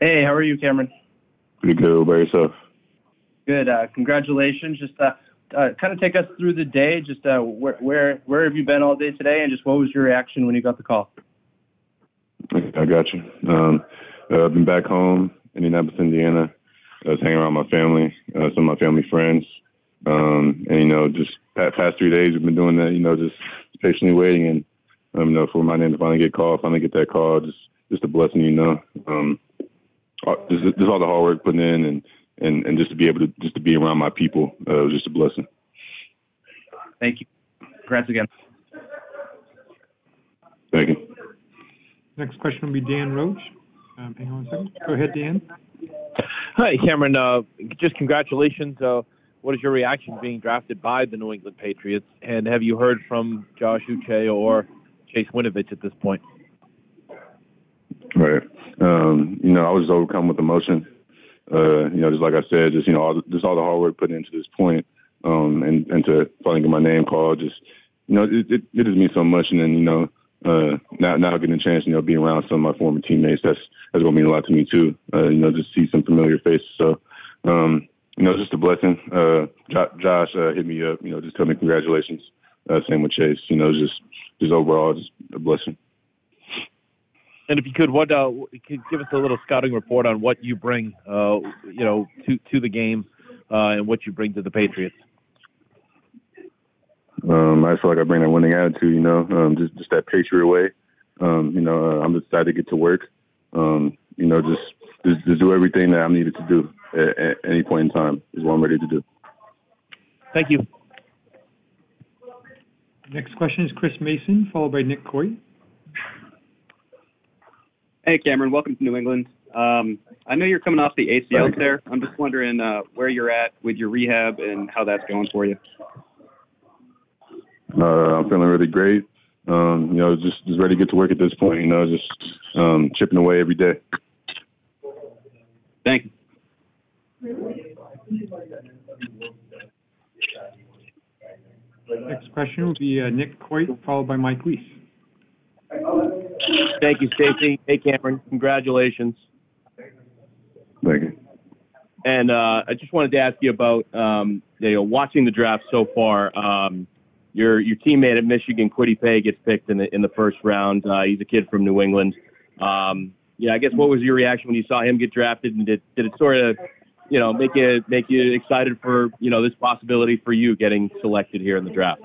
Hey, how are you, Cameron? Pretty good. By yourself? Good. Uh, congratulations. Just uh, uh, kind of take us through the day. Just uh, where where where have you been all day today, and just what was your reaction when you got the call? I got you. Um, uh, I've been back home, in Indianapolis, Indiana. I was hanging around my family, uh, some of my family friends, um, and you know, just past, past three days we've been doing that. You know, just patiently waiting, and um, you know, for my name to finally get called, finally get that call, just just a blessing, you know. Um, just, just all the hard work put in, and and and just to be able to just to be around my people uh, was just a blessing. Thank you. Congrats again. Thank you. Next question will be Dan Roche. Um, hang on a second. Go ahead, Dan. Hi, Cameron. Uh, just congratulations. Uh, what is your reaction being drafted by the New England Patriots? And have you heard from Josh Uche or Chase Winovich at this point? Right. Um, you know, I was overcome with emotion. Uh, you know, just like I said, just you know, all just all the hard work put into this point, um, and and to finally get my name called, just you know, it it, it just means so much. And then you know, uh, now now getting a chance, you know, being around some of my former teammates, that's that's gonna mean a lot to me too. Uh, you know, just see some familiar faces. So, um, you know, just a blessing. Uh, Josh uh, hit me up, you know, just tell me congratulations. Uh, same with Chase. You know, just just overall, just a blessing. And if you could, what uh, could give us a little scouting report on what you bring, uh, you know, to to the game, uh, and what you bring to the Patriots. Um, I feel like I bring that winning attitude, you know, um, just just that Patriot way. Um, you know, uh, I'm excited to get to work. Um, you know, just, just just do everything that I'm needed to do at, at any point in time is what I'm ready to do. Thank you. Next question is Chris Mason, followed by Nick Coy. Hey, Cameron. Welcome to New England. Um, I know you're coming off the ACL there. I'm just wondering uh, where you're at with your rehab and how that's going for you. Uh, I'm feeling really great. Um, you know, just just ready to get to work at this point. You know, just um, chipping away every day. Thank you. Next question will be uh, Nick Coit, followed by Mike Reiss. Thank you, Stacy. Hey, Cameron. Congratulations. Thank you. And uh, I just wanted to ask you about um, you know watching the draft so far. Um, your your teammate at Michigan, Kwity Paye, gets picked in the in the first round. Uh, he's a kid from New England. Um, yeah, I guess what was your reaction when you saw him get drafted, and did did it sort of you know make you make you excited for you know this possibility for you getting selected here in the draft?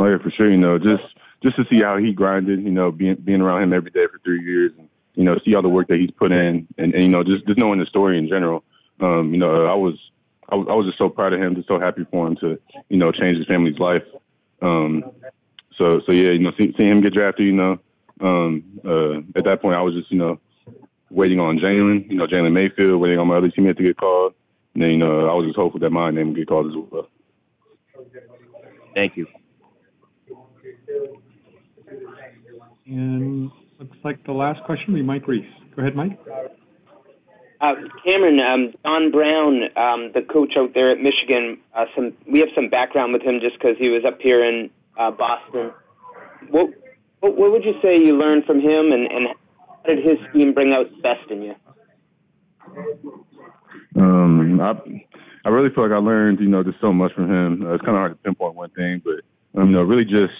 Oh yeah, for sure. You know, just just to see how he grinded. You know, being being around him every day for three years, and you know, see all the work that he's put in, and, and you know, just just knowing the story in general. Um, you know, I was I was, I was just so proud of him, just so happy for him to, you know, change his family's life. Um, so, so yeah, you know, see, seeing him get drafted, you know, um, uh, at that point, I was just, you know, waiting on Jalen, you know, Jalen Mayfield, waiting on my other teammates to get called. And then, you know, I was just hopeful that my name would get called as well. Thank you. And looks like the last question will be Mike Reiss. Go ahead, Mike. Uh, Cameron, um, Don Brown, um, the coach out there at Michigan, uh, some we have some background with him just because he was up here in uh, Boston. What, what what would you say you learned from him, and, and how did his scheme bring out the best in you? Um, I I really feel like I learned, you know, just so much from him. Uh, it's kind of hard to pinpoint one thing, but um, you know, really just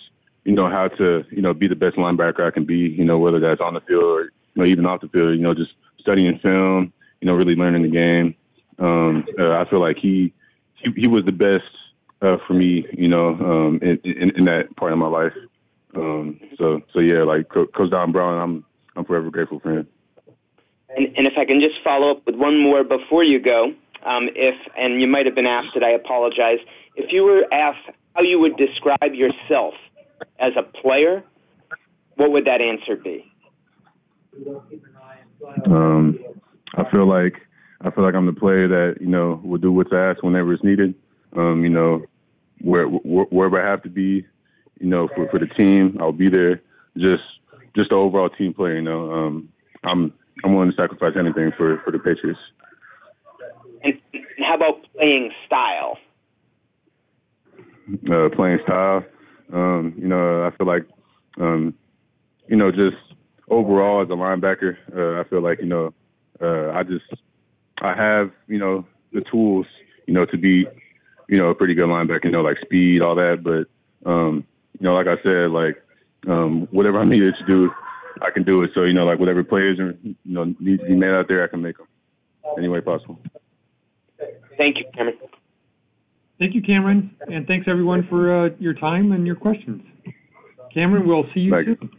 you know how to you know be the best linebacker I can be. You know, whether that's on the field or you know even off the field. You know, just studying film you know, really learning the game. Um, uh, I feel like he, he, he was the best uh, for me, you know, um, in, in, in that part of my life. Um, so, so yeah, like Coach Don Brown, I'm, I'm forever grateful for him. And, and if I can just follow up with one more before you go, um, if and you might have been asked it, I apologize. If you were asked how you would describe yourself as a player, what would that answer be? Um, I feel like I feel like I'm the player that you know will do what's asked whenever it's needed. Um, you know, where, where wherever I have to be, you know, for for the team, I'll be there. Just just the overall team player. You know, um, I'm I'm willing to sacrifice anything for for the Patriots. And how about playing style? Uh, playing style. Um, you know, I feel like, um, you know, just overall as a linebacker, uh, I feel like you know uh, I just I have you know the tools you know to be you know a pretty good linebacker. You know like speed, all that. But um, you know like I said, like um, whatever I'm needed to do, I can do it. So you know like whatever plays are you know need to be made out there, I can make them any way possible. Thank you, Cameron. Thank you, Cameron, and thanks everyone for uh, your time and your questions. Cameron, we'll see you Thank you. soon.